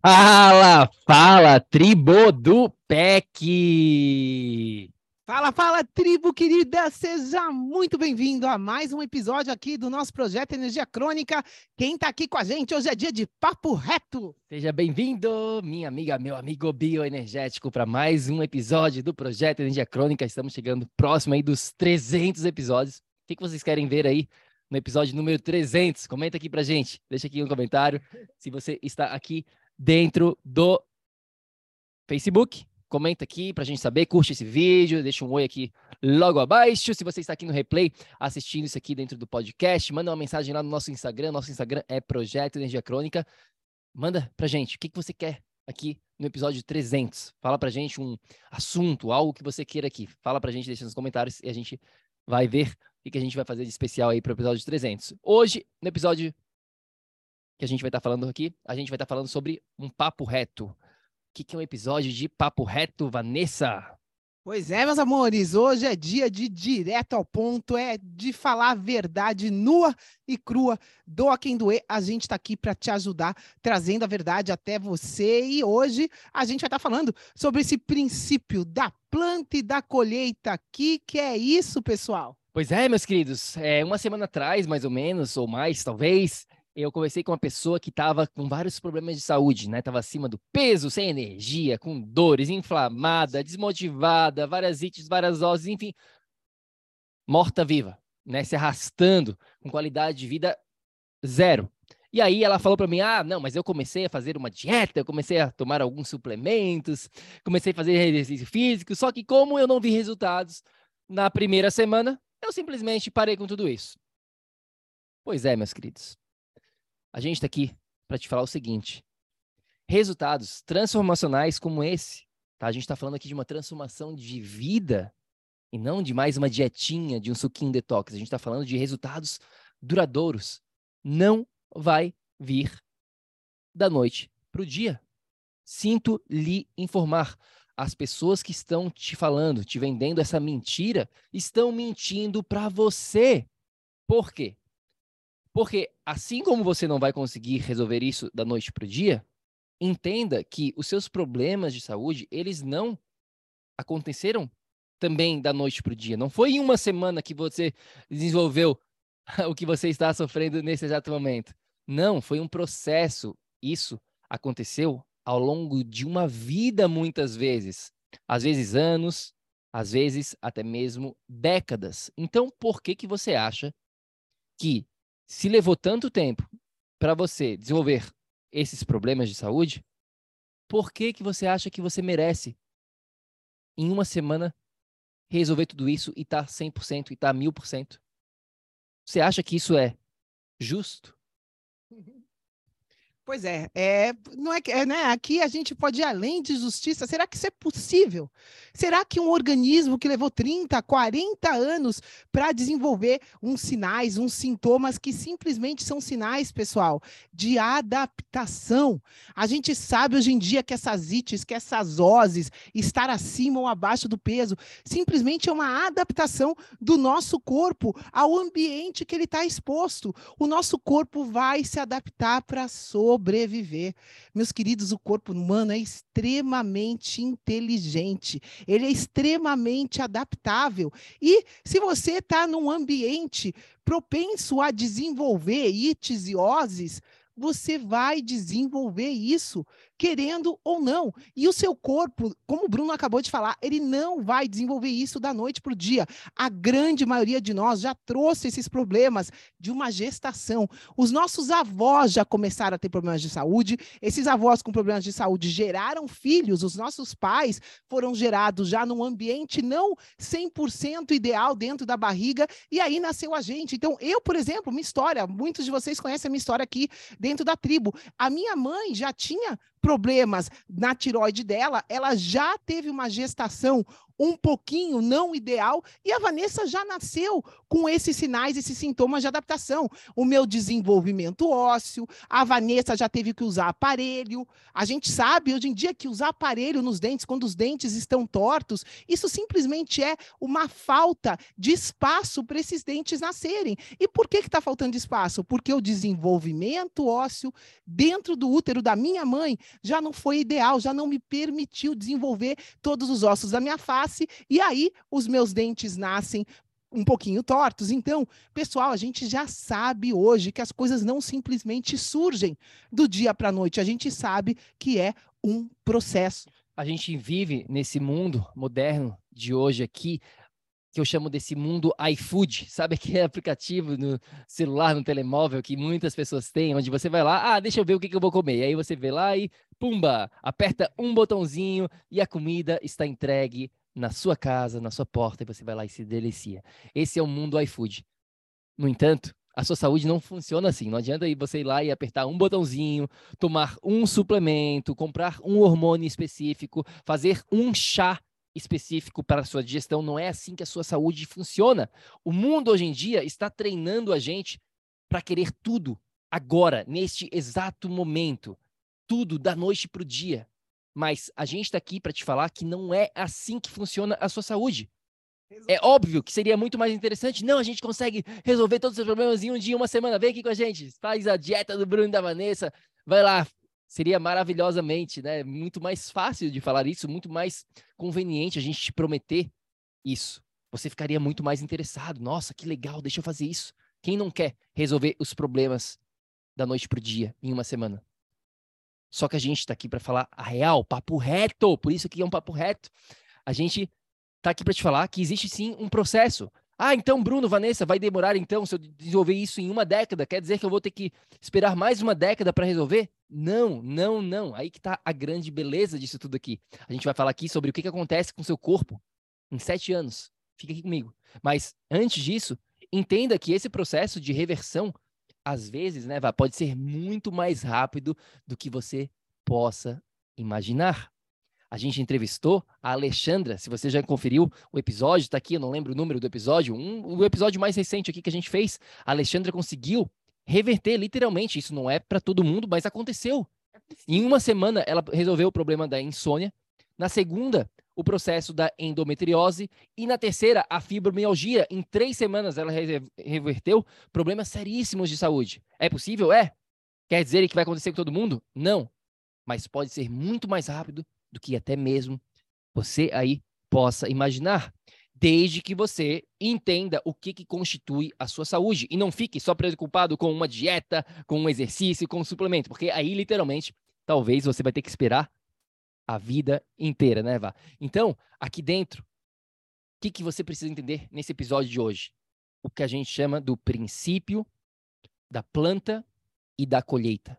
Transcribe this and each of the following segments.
Fala, fala, tribo do PEC! Fala, fala, tribo querida! Seja muito bem-vindo a mais um episódio aqui do nosso projeto Energia Crônica. Quem está aqui com a gente hoje é dia de papo reto. Seja bem-vindo, minha amiga, meu amigo bioenergético, para mais um episódio do projeto Energia Crônica. Estamos chegando próximo aí dos 300 episódios. O que, que vocês querem ver aí no episódio número 300? Comenta aqui pra gente, deixa aqui um comentário se você está aqui dentro do Facebook. Comenta aqui para a gente saber, curte esse vídeo, deixa um oi aqui logo abaixo. Se você está aqui no replay assistindo isso aqui dentro do podcast, manda uma mensagem lá no nosso Instagram. Nosso Instagram é Projeto Energia Crônica. Manda para gente o que, que você quer aqui no episódio 300. Fala para gente um assunto, algo que você queira aqui. Fala para gente, deixa nos comentários e a gente vai ver o que a gente vai fazer de especial aí para o episódio 300. Hoje, no episódio que a gente vai estar tá falando aqui, a gente vai estar tá falando sobre um papo reto. O que, que é um episódio de papo reto, Vanessa? Pois é, meus amores, hoje é dia de direto ao ponto, é de falar a verdade nua e crua. Doa quem doer, a gente está aqui para te ajudar, trazendo a verdade até você. E hoje a gente vai estar tá falando sobre esse princípio da planta e da colheita. O que, que é isso, pessoal? Pois é, meus queridos, é, uma semana atrás, mais ou menos, ou mais, talvez, eu conversei com uma pessoa que estava com vários problemas de saúde, né? Tava acima do peso, sem energia, com dores, inflamada, desmotivada, várias ites, várias oses, enfim, morta-viva, né? Se arrastando com qualidade de vida zero. E aí ela falou para mim: "Ah, não, mas eu comecei a fazer uma dieta, eu comecei a tomar alguns suplementos, comecei a fazer exercício físico, só que como eu não vi resultados na primeira semana, eu simplesmente parei com tudo isso." Pois é, meus queridos. A gente está aqui para te falar o seguinte: resultados transformacionais como esse, tá? A gente está falando aqui de uma transformação de vida e não de mais uma dietinha, de um suquinho detox. A gente está falando de resultados duradouros. Não vai vir da noite para o dia. Sinto lhe informar. As pessoas que estão te falando, te vendendo essa mentira, estão mentindo para você. Por quê? Porque assim como você não vai conseguir resolver isso da noite para o dia, entenda que os seus problemas de saúde, eles não aconteceram também da noite para o dia. Não foi em uma semana que você desenvolveu o que você está sofrendo nesse exato momento. Não, foi um processo. Isso aconteceu ao longo de uma vida, muitas vezes. Às vezes anos, às vezes até mesmo décadas. Então, por que, que você acha que se levou tanto tempo para você desenvolver esses problemas de saúde, por que, que você acha que você merece, em uma semana, resolver tudo isso e tá 100% e tá 1000%? Você acha que isso é justo? Pois é, é, não é, é né? Aqui a gente pode ir além de justiça. Será que isso é possível? Será que um organismo que levou 30, 40 anos para desenvolver uns sinais, uns sintomas que simplesmente são sinais, pessoal, de adaptação? A gente sabe hoje em dia que essas ites, que essas oses, estar acima ou abaixo do peso, simplesmente é uma adaptação do nosso corpo ao ambiente que ele está exposto. O nosso corpo vai se adaptar para sobre sobreviver. Meus queridos, o corpo humano é extremamente inteligente, ele é extremamente adaptável. E se você está num ambiente propenso a desenvolver ites e oses, você vai desenvolver isso querendo ou não. E o seu corpo, como o Bruno acabou de falar, ele não vai desenvolver isso da noite para o dia. A grande maioria de nós já trouxe esses problemas de uma gestação. Os nossos avós já começaram a ter problemas de saúde, esses avós com problemas de saúde geraram filhos, os nossos pais foram gerados já num ambiente não 100% ideal dentro da barriga, e aí nasceu a gente. Então, eu, por exemplo, minha história, muitos de vocês conhecem a minha história aqui dentro da tribo. A minha mãe já tinha problemas na tiroide dela, ela já teve uma gestação um pouquinho não ideal, e a Vanessa já nasceu com esses sinais, esses sintomas de adaptação. O meu desenvolvimento ósseo, a Vanessa já teve que usar aparelho. A gente sabe hoje em dia que usar aparelho nos dentes, quando os dentes estão tortos, isso simplesmente é uma falta de espaço para esses dentes nascerem. E por que está faltando espaço? Porque o desenvolvimento ósseo dentro do útero da minha mãe já não foi ideal, já não me permitiu desenvolver todos os ossos da minha face face, e aí os meus dentes nascem um pouquinho tortos. Então, pessoal, a gente já sabe hoje que as coisas não simplesmente surgem do dia para a noite. A gente sabe que é um processo. A gente vive nesse mundo moderno de hoje aqui, que eu chamo desse mundo iFood, sabe aquele aplicativo no celular, no telemóvel que muitas pessoas têm, onde você vai lá, ah, deixa eu ver o que, que eu vou comer. Aí você vê lá e pumba, aperta um botãozinho e a comida está entregue na sua casa, na sua porta, e você vai lá e se delicia. Esse é o mundo iFood. No entanto, a sua saúde não funciona assim. Não adianta você ir lá e apertar um botãozinho, tomar um suplemento, comprar um hormônio específico, fazer um chá específico para a sua digestão. Não é assim que a sua saúde funciona. O mundo hoje em dia está treinando a gente para querer tudo agora, neste exato momento. Tudo da noite para o dia. Mas a gente está aqui para te falar que não é assim que funciona a sua saúde. É óbvio que seria muito mais interessante. Não, a gente consegue resolver todos os seus problemas em um dia, uma semana. Vem aqui com a gente, faz a dieta do Bruno e da Vanessa, vai lá. Seria maravilhosamente, né? Muito mais fácil de falar isso, muito mais conveniente a gente te prometer isso. Você ficaria muito mais interessado. Nossa, que legal, deixa eu fazer isso. Quem não quer resolver os problemas da noite para o dia em uma semana? Só que a gente está aqui para falar a real, papo reto. Por isso que é um papo reto. A gente está aqui para te falar que existe sim um processo. Ah, então, Bruno, Vanessa, vai demorar então se eu desenvolver isso em uma década? Quer dizer que eu vou ter que esperar mais uma década para resolver? Não, não, não. Aí que está a grande beleza disso tudo aqui. A gente vai falar aqui sobre o que, que acontece com seu corpo em sete anos. Fica aqui comigo. Mas antes disso, entenda que esse processo de reversão às vezes, né, Vá, pode ser muito mais rápido do que você possa imaginar. A gente entrevistou a Alexandra, se você já conferiu o episódio, está aqui, eu não lembro o número do episódio, um, o episódio mais recente aqui que a gente fez, a Alexandra conseguiu reverter literalmente, isso não é para todo mundo, mas aconteceu. É em uma semana ela resolveu o problema da insônia, na segunda o processo da endometriose e na terceira, a fibromialgia. Em três semanas ela reverteu problemas seríssimos de saúde. É possível? É. Quer dizer que vai acontecer com todo mundo? Não. Mas pode ser muito mais rápido do que até mesmo você aí possa imaginar. Desde que você entenda o que, que constitui a sua saúde e não fique só preocupado com uma dieta, com um exercício, com um suplemento, porque aí literalmente talvez você vai ter que esperar a vida inteira, né, Vá? Então, aqui dentro, o que, que você precisa entender nesse episódio de hoje? O que a gente chama do princípio da planta e da colheita.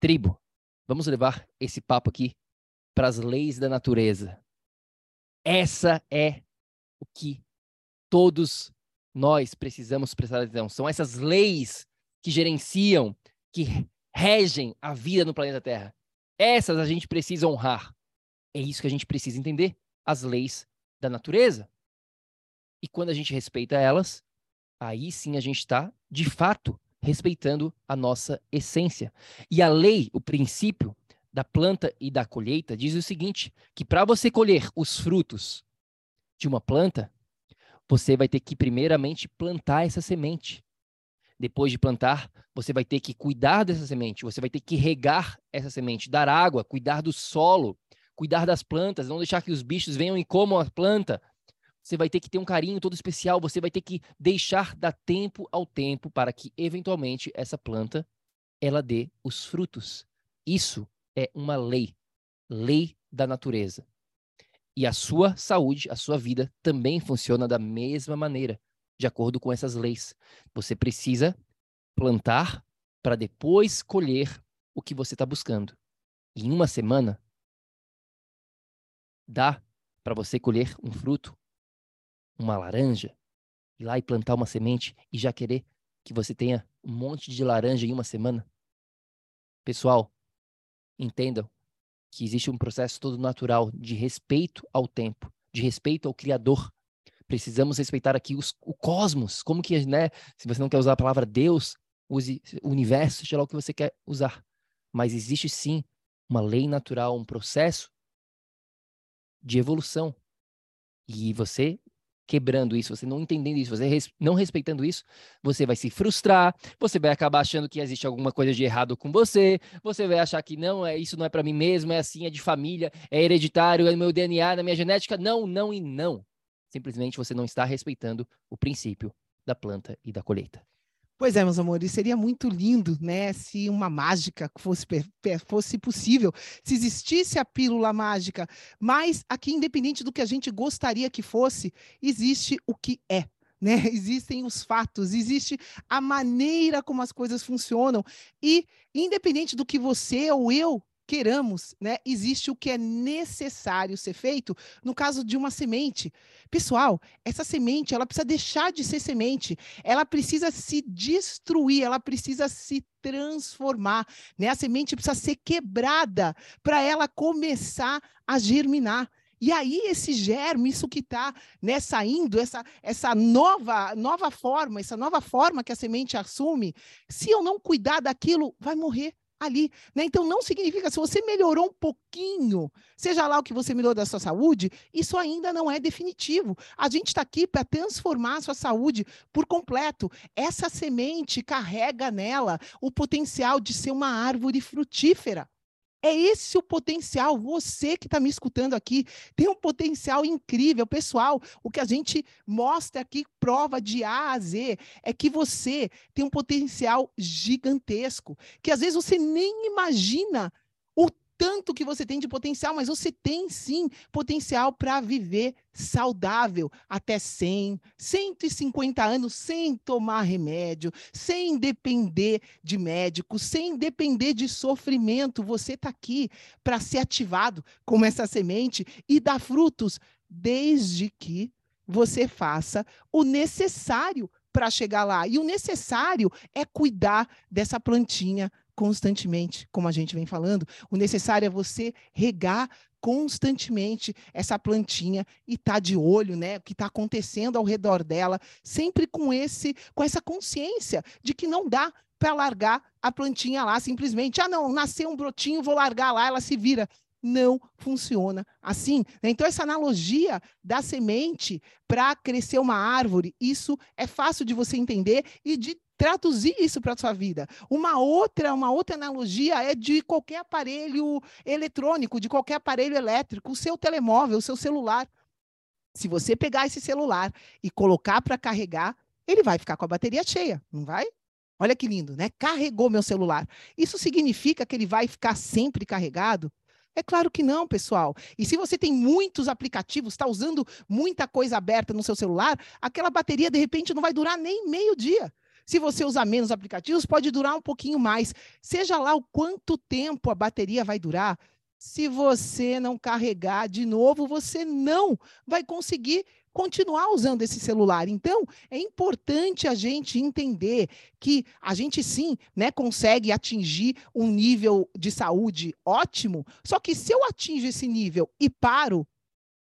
Tribo, vamos levar esse papo aqui para as leis da natureza. Essa é o que todos nós precisamos prestar atenção. São essas leis que gerenciam, que regem a vida no planeta Terra. Essas a gente precisa honrar. É isso que a gente precisa entender, as leis da natureza. E quando a gente respeita elas, aí sim a gente está, de fato, respeitando a nossa essência. E a lei, o princípio da planta e da colheita, diz o seguinte: que para você colher os frutos de uma planta, você vai ter que primeiramente plantar essa semente. Depois de plantar, você vai ter que cuidar dessa semente, você vai ter que regar essa semente, dar água, cuidar do solo, cuidar das plantas, não deixar que os bichos venham e comam a planta. Você vai ter que ter um carinho todo especial, você vai ter que deixar dar tempo ao tempo para que eventualmente essa planta ela dê os frutos. Isso é uma lei, lei da natureza. E a sua saúde, a sua vida também funciona da mesma maneira, de acordo com essas leis. Você precisa plantar para depois colher o que você está buscando. E em uma semana, dá para você colher um fruto, uma laranja, ir lá e plantar uma semente e já querer que você tenha um monte de laranja em uma semana? Pessoal, entendam que existe um processo todo natural de respeito ao tempo, de respeito ao Criador. Precisamos respeitar aqui os, o cosmos, como que, né? Se você não quer usar a palavra Deus, use o universo, seja lá o que você quer usar. Mas existe sim uma lei natural, um processo de evolução. E você quebrando isso, você não entendendo isso, você res, não respeitando isso, você vai se frustrar, você vai acabar achando que existe alguma coisa de errado com você, você vai achar que não, é isso não é para mim mesmo, é assim, é de família, é hereditário, é meu DNA, na minha genética. Não, não e não. Simplesmente você não está respeitando o princípio da planta e da colheita. Pois é, meus amores, seria muito lindo, né, se uma mágica fosse, fosse possível, se existisse a pílula mágica, mas aqui, independente do que a gente gostaria que fosse, existe o que é. Né? Existem os fatos, existe a maneira como as coisas funcionam. E, independente do que você ou eu queiramos, né, existe o que é necessário ser feito no caso de uma semente. Pessoal, essa semente, ela precisa deixar de ser semente, ela precisa se destruir, ela precisa se transformar, né? A semente precisa ser quebrada para ela começar a germinar. E aí esse germe, isso que está né, saindo, essa, essa nova, nova forma, essa nova forma que a semente assume, se eu não cuidar daquilo, vai morrer ali. Né? Então, não significa, se você melhorou um pouquinho, seja lá o que você melhorou da sua saúde, isso ainda não é definitivo. A gente está aqui para transformar a sua saúde por completo. Essa semente carrega nela o potencial de ser uma árvore frutífera. É esse o potencial. Você que está me escutando aqui tem um potencial incrível, pessoal. O que a gente mostra aqui, prova de A a Z, é que você tem um potencial gigantesco, que às vezes você nem imagina tanto que você tem de potencial, mas você tem sim potencial para viver saudável até 100, 150 anos sem tomar remédio, sem depender de médico, sem depender de sofrimento. Você está aqui para ser ativado como essa semente e dar frutos, desde que você faça o necessário para chegar lá. E o necessário é cuidar dessa plantinha constantemente, como a gente vem falando. O necessário é você regar constantemente essa plantinha e tá de olho, né, o que está acontecendo ao redor dela, sempre com esse com essa consciência de que não dá para largar a plantinha lá simplesmente. Ah, não, nasceu um brotinho, vou largar lá, ela se vira não funciona assim. Né? Então, essa analogia da semente para crescer uma árvore, isso é fácil de você entender e de traduzir isso para a sua vida. Uma outra, uma outra analogia é de qualquer aparelho eletrônico, de qualquer aparelho elétrico, o seu telemóvel, o seu celular. Se você pegar esse celular e colocar para carregar, ele vai ficar com a bateria cheia, não vai? Olha que lindo, né? Carregou meu celular. Isso significa que ele vai ficar sempre carregado? É claro que não, pessoal. E se você tem muitos aplicativos, está usando muita coisa aberta no seu celular, aquela bateria de repente não vai durar nem meio dia. Se você usar menos aplicativos, pode durar um pouquinho mais. Seja lá o quanto tempo a bateria vai durar, se você não carregar de novo, você não vai conseguir continuar usando esse celular. Então, é importante a gente entender que a gente sim, né, consegue atingir um nível de saúde ótimo, só que se eu atingo esse nível e paro,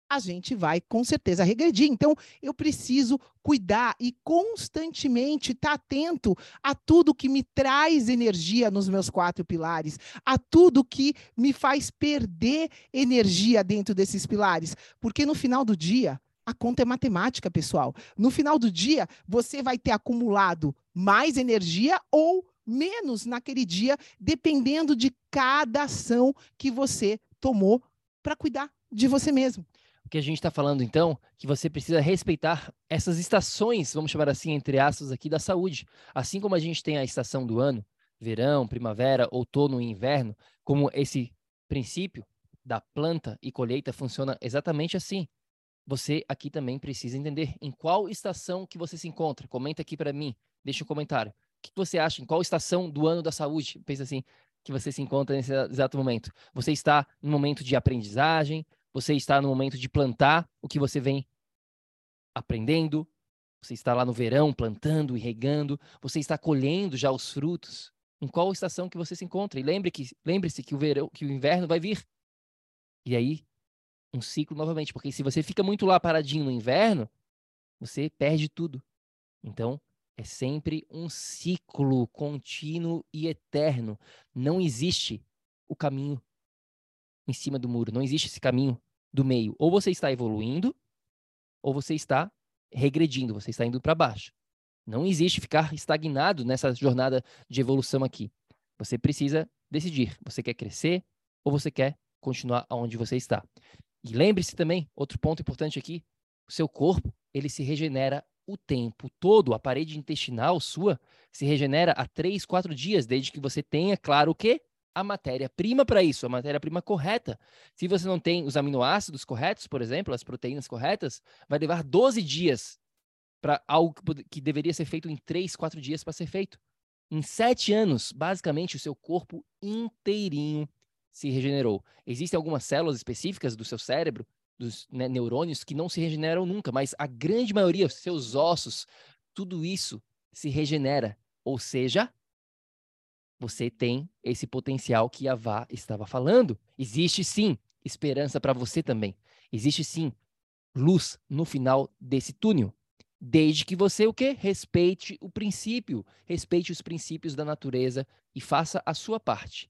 a gente vai com certeza regredir. Então, eu preciso cuidar e constantemente estar tá atento a tudo que me traz energia nos meus quatro pilares, a tudo que me faz perder energia dentro desses pilares, porque no final do dia, a conta é matemática, pessoal. No final do dia, você vai ter acumulado mais energia ou menos naquele dia, dependendo de cada ação que você tomou para cuidar de você mesmo. O que a gente está falando, então, que você precisa respeitar essas estações, vamos chamar assim, entre aspas, aqui da saúde. Assim como a gente tem a estação do ano, verão, primavera, outono e inverno, como esse princípio da planta e colheita funciona exatamente assim. Você aqui também precisa entender em qual estação que você se encontra. Comenta aqui para mim, deixa um comentário. O que você acha? Em qual estação do ano da saúde? Pensa assim, que você se encontra nesse exato momento. Você está no momento de aprendizagem, você está no momento de plantar o que você vem aprendendo. Você está lá no verão plantando e regando. Você está colhendo já os frutos. Em qual estação que você se encontra? E lembre que lembre-se que o verão, que o inverno vai vir. E aí um ciclo novamente, porque se você fica muito lá paradinho no inverno, você perde tudo. Então, é sempre um ciclo contínuo e eterno. Não existe o caminho em cima do muro, não existe esse caminho do meio. Ou você está evoluindo, ou você está regredindo, você está indo para baixo. Não existe ficar estagnado nessa jornada de evolução aqui. Você precisa decidir, você quer crescer ou você quer continuar aonde você está. E lembre-se também, outro ponto importante aqui, o seu corpo, ele se regenera o tempo todo. A parede intestinal sua se regenera a três, quatro dias, desde que você tenha, claro, o quê? a matéria-prima para isso, a matéria-prima correta. Se você não tem os aminoácidos corretos, por exemplo, as proteínas corretas, vai levar 12 dias para algo que deveria ser feito em 3, 4 dias para ser feito. Em 7 anos, basicamente, o seu corpo inteirinho se regenerou. Existem algumas células específicas do seu cérebro, dos né, neurônios, que não se regeneram nunca, mas a grande maioria, seus ossos, tudo isso se regenera. Ou seja, você tem esse potencial que a Vá estava falando. Existe sim esperança para você também. Existe sim luz no final desse túnel. Desde que você o quê? Respeite o princípio, respeite os princípios da natureza e faça a sua parte.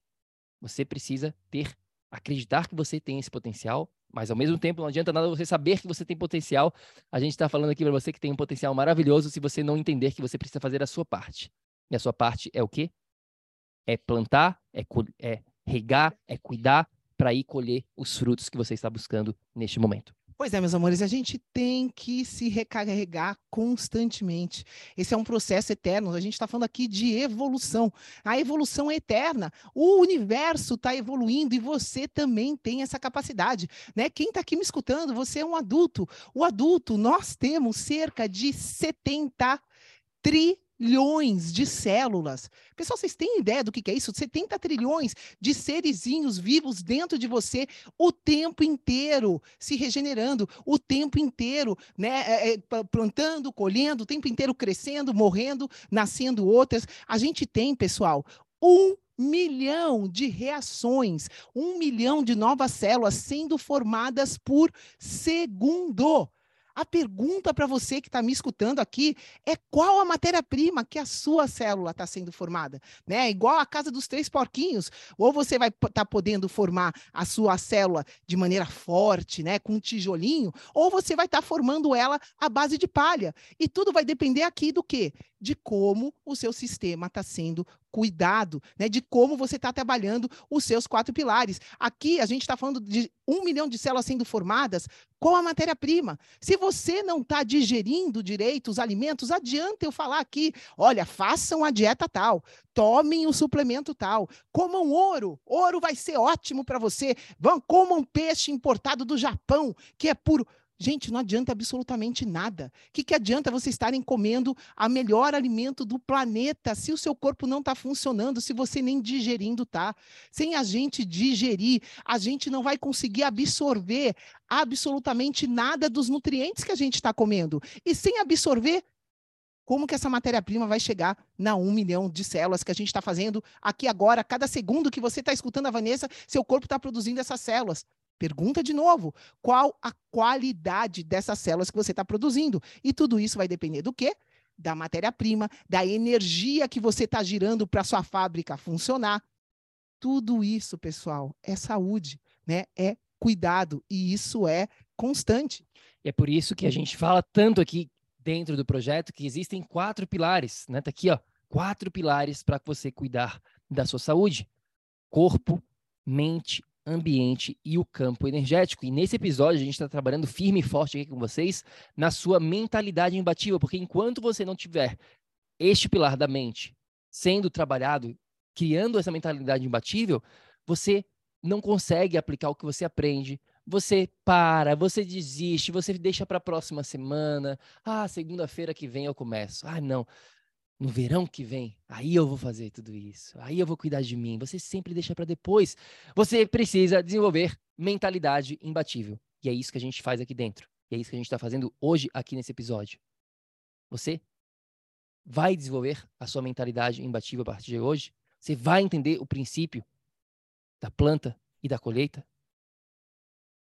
Você precisa ter, acreditar que você tem esse potencial, mas ao mesmo tempo não adianta nada você saber que você tem potencial. A gente está falando aqui para você que tem um potencial maravilhoso se você não entender que você precisa fazer a sua parte. E a sua parte é o quê? é plantar, é, é regar, é cuidar para ir colher os frutos que você está buscando neste momento. Pois é, meus amores, a gente tem que se recarregar constantemente. Esse é um processo eterno. A gente está falando aqui de evolução. A evolução é eterna. O universo está evoluindo e você também tem essa capacidade. Né? Quem está aqui me escutando, você é um adulto. O adulto, nós temos cerca de 70 trilhões trilhões de células. Pessoal, vocês têm ideia do que é isso? 70 trilhões de serizinhos vivos dentro de você o tempo inteiro, se regenerando, o tempo inteiro, né? É, é, plantando, colhendo, o tempo inteiro crescendo, morrendo, nascendo outras. A gente tem, pessoal, um milhão de reações, um milhão de novas células sendo formadas por segundo. A pergunta para você que está me escutando aqui é qual a matéria-prima que a sua célula está sendo formada? Né? Igual a casa dos três porquinhos. Ou você vai estar tá podendo formar a sua célula de maneira forte, né? com um tijolinho, ou você vai estar tá formando ela à base de palha. E tudo vai depender aqui do quê? De como o seu sistema está sendo cuidado, né? De como você está trabalhando os seus quatro pilares. Aqui a gente está falando de um milhão de células sendo formadas com a matéria-prima. Se você não está digerindo direito os alimentos, adianta eu falar aqui: olha, façam a dieta tal, tomem o suplemento tal, comam ouro, ouro vai ser ótimo para você. Vão, comam peixe importado do Japão, que é puro Gente, não adianta absolutamente nada. O que, que adianta você estarem comendo a melhor alimento do planeta se o seu corpo não está funcionando, se você nem digerindo tá? Sem a gente digerir, a gente não vai conseguir absorver absolutamente nada dos nutrientes que a gente está comendo. E sem absorver, como que essa matéria-prima vai chegar na um milhão de células que a gente está fazendo aqui agora? Cada segundo que você está escutando a Vanessa, seu corpo está produzindo essas células. Pergunta de novo: qual a qualidade dessas células que você está produzindo? E tudo isso vai depender do quê? Da matéria-prima, da energia que você está girando para sua fábrica funcionar. Tudo isso, pessoal, é saúde, né? É cuidado e isso é constante. E é por isso que a gente fala tanto aqui dentro do projeto que existem quatro pilares, né? Tá aqui, ó, quatro pilares para você cuidar da sua saúde: corpo, mente, ambiente e o campo energético. E nesse episódio a gente está trabalhando firme e forte aqui com vocês na sua mentalidade imbatível, porque enquanto você não tiver este pilar da mente sendo trabalhado, criando essa mentalidade imbatível, você não consegue aplicar o que você aprende. Você para, você desiste, você deixa para a próxima semana. Ah, segunda-feira que vem eu começo. Ah, não no verão que vem, aí eu vou fazer tudo isso, aí eu vou cuidar de mim. Você sempre deixa para depois. Você precisa desenvolver mentalidade imbatível. E é isso que a gente faz aqui dentro. E é isso que a gente está fazendo hoje aqui nesse episódio. Você vai desenvolver a sua mentalidade imbatível a partir de hoje? Você vai entender o princípio da planta e da colheita?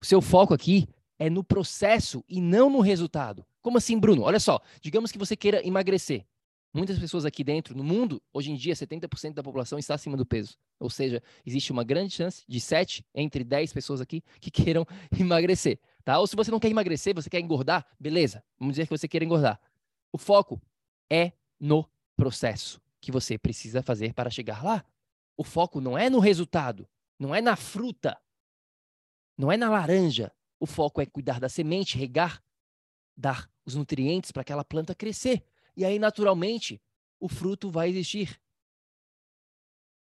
O seu foco aqui é no processo e não no resultado. Como assim, Bruno? Olha só, digamos que você queira emagrecer. Muitas pessoas aqui dentro, no mundo, hoje em dia, 70% da população está acima do peso. Ou seja, existe uma grande chance de 7 entre 10 pessoas aqui que queiram emagrecer. Tá? Ou se você não quer emagrecer, você quer engordar, beleza. Vamos dizer que você quer engordar. O foco é no processo que você precisa fazer para chegar lá. O foco não é no resultado, não é na fruta, não é na laranja. O foco é cuidar da semente, regar, dar os nutrientes para aquela planta crescer. E aí, naturalmente, o fruto vai existir.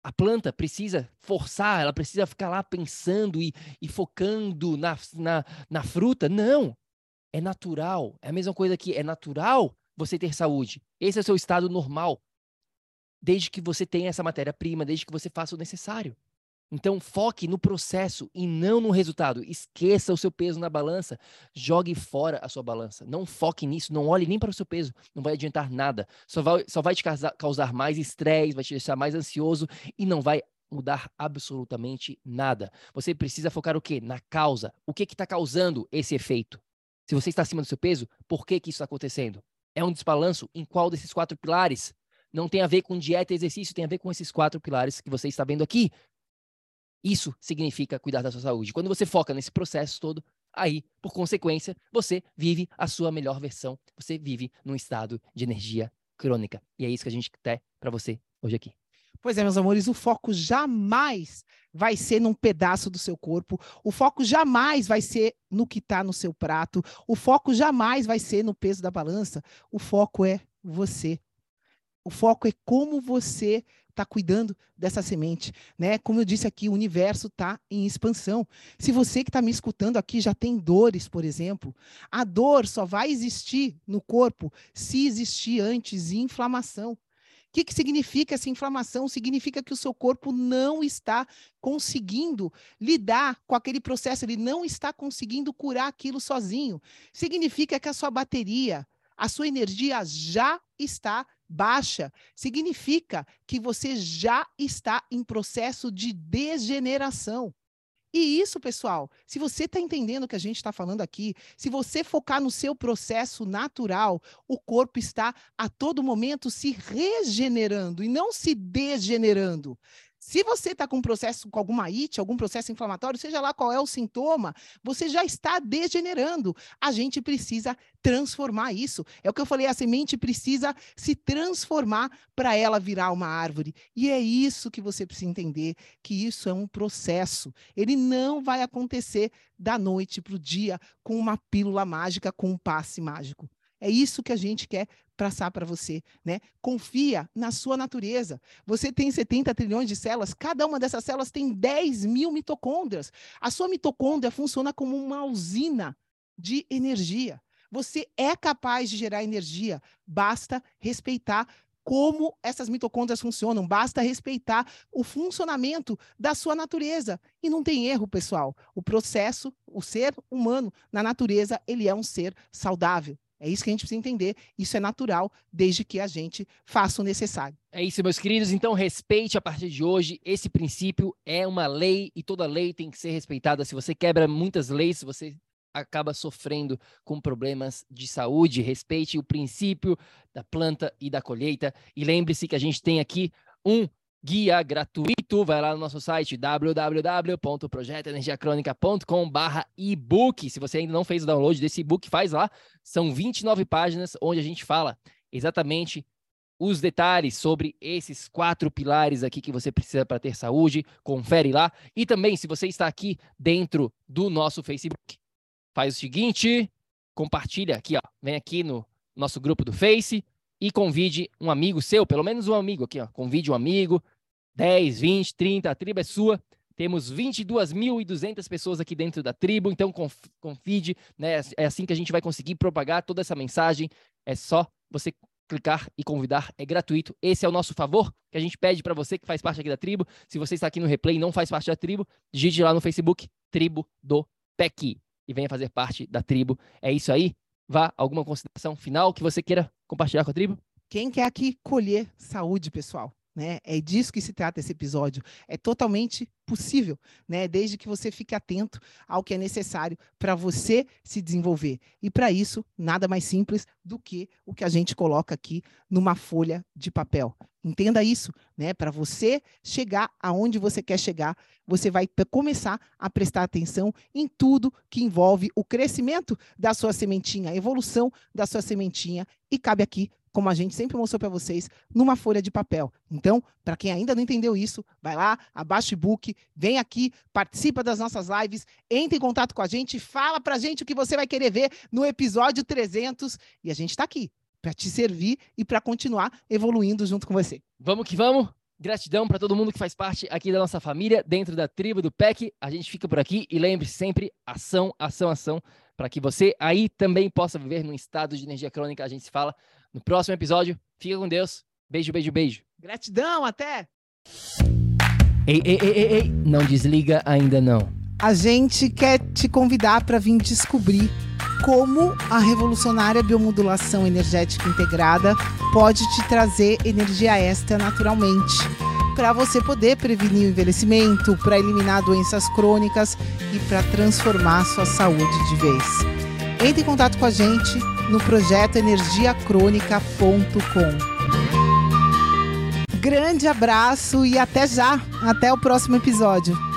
A planta precisa forçar, ela precisa ficar lá pensando e, e focando na, na, na fruta. Não! É natural. É a mesma coisa que é natural você ter saúde. Esse é o seu estado normal. Desde que você tenha essa matéria-prima, desde que você faça o necessário. Então, foque no processo e não no resultado. Esqueça o seu peso na balança. Jogue fora a sua balança. Não foque nisso. Não olhe nem para o seu peso. Não vai adiantar nada. Só vai, só vai te causar, causar mais estresse, vai te deixar mais ansioso e não vai mudar absolutamente nada. Você precisa focar o quê? Na causa. O que está causando esse efeito? Se você está acima do seu peso, por que, que isso está acontecendo? É um desbalanço em qual desses quatro pilares? Não tem a ver com dieta e exercício, tem a ver com esses quatro pilares que você está vendo aqui. Isso significa cuidar da sua saúde. Quando você foca nesse processo todo, aí, por consequência, você vive a sua melhor versão. Você vive num estado de energia crônica. E é isso que a gente quer para você hoje aqui. Pois é, meus amores, o foco jamais vai ser num pedaço do seu corpo, o foco jamais vai ser no que está no seu prato, o foco jamais vai ser no peso da balança, o foco é você. O foco é como você está cuidando dessa semente, né? Como eu disse aqui, o universo está em expansão. Se você que está me escutando aqui já tem dores, por exemplo, a dor só vai existir no corpo se existir antes inflamação. O que, que significa essa inflamação? Significa que o seu corpo não está conseguindo lidar com aquele processo, ele não está conseguindo curar aquilo sozinho. Significa que a sua bateria, a sua energia já está baixa, significa que você já está em processo de degeneração. E isso, pessoal, se você está entendendo o que a gente está falando aqui, se você focar no seu processo natural, o corpo está a todo momento se regenerando e não se degenerando. Se você está com um processo, com alguma IT, algum processo inflamatório, seja lá qual é o sintoma, você já está degenerando. A gente precisa transformar isso. É o que eu falei, a semente precisa se transformar para ela virar uma árvore. E é isso que você precisa entender, que isso é um processo. Ele não vai acontecer da noite para o dia com uma pílula mágica, com um passe mágico. É isso que a gente quer passar para você, né? Confia na sua natureza. Você tem 70 trilhões de células, cada uma dessas células tem 10 mil mitocôndrias. A sua mitocôndria funciona como uma usina de energia. Você é capaz de gerar energia, basta respeitar como essas mitocôndrias funcionam, basta respeitar o funcionamento da sua natureza. E não tem erro, pessoal. O processo, o ser humano na natureza, ele é um ser saudável. É isso que a gente precisa entender. Isso é natural, desde que a gente faça o necessário. É isso, meus queridos. Então, respeite a partir de hoje. Esse princípio é uma lei e toda lei tem que ser respeitada. Se você quebra muitas leis, você acaba sofrendo com problemas de saúde. Respeite o princípio da planta e da colheita. E lembre-se que a gente tem aqui um guia gratuito. Vai lá no nosso site www.projetoenergiacronica.com/ebook. Se você ainda não fez o download desse e-book, faz lá. São 29 páginas onde a gente fala exatamente os detalhes sobre esses quatro pilares aqui que você precisa para ter saúde. Confere lá. E também, se você está aqui dentro do nosso Facebook, faz o seguinte, compartilha aqui, ó, vem aqui no nosso grupo do Face e convide um amigo seu, pelo menos um amigo aqui, ó, convide um amigo, 10, 20, 30, a tribo é sua. Temos 22.200 pessoas aqui dentro da tribo, então convide, né? É assim que a gente vai conseguir propagar toda essa mensagem. É só você clicar e convidar, é gratuito. Esse é o nosso favor que a gente pede para você que faz parte aqui da tribo. Se você está aqui no replay e não faz parte da tribo, digite lá no Facebook Tribo do PEC e venha fazer parte da tribo. É isso aí. Vá, alguma consideração final que você queira compartilhar com a tribo? Quem quer aqui colher saúde, pessoal? Né? É disso que se trata esse episódio. É totalmente possível, né? Desde que você fique atento ao que é necessário para você se desenvolver. E para isso, nada mais simples do que o que a gente coloca aqui numa folha de papel. Entenda isso, né? Para você chegar aonde você quer chegar, você vai começar a prestar atenção em tudo que envolve o crescimento da sua sementinha, a evolução da sua sementinha. E cabe aqui como a gente sempre mostrou para vocês, numa folha de papel. Então, para quem ainda não entendeu isso, vai lá, abaixa o e-book, vem aqui, participa das nossas lives, entre em contato com a gente, fala para a gente o que você vai querer ver no episódio 300 e a gente está aqui para te servir e para continuar evoluindo junto com você. Vamos que vamos! Gratidão para todo mundo que faz parte aqui da nossa família, dentro da tribo do PEC. A gente fica por aqui e lembre-se sempre: ação, ação, ação, para que você aí também possa viver num estado de energia crônica. A gente se fala no próximo episódio. Fica com Deus. Beijo, beijo, beijo. Gratidão, até! Ei, ei, ei, ei, ei, não desliga ainda não. A gente quer te convidar para vir descobrir como a revolucionária biomodulação energética integrada pode te trazer energia extra naturalmente, para você poder prevenir o envelhecimento, para eliminar doenças crônicas e para transformar sua saúde de vez. Entre em contato com a gente no projeto energiacrônica.com. Grande abraço e até já! Até o próximo episódio.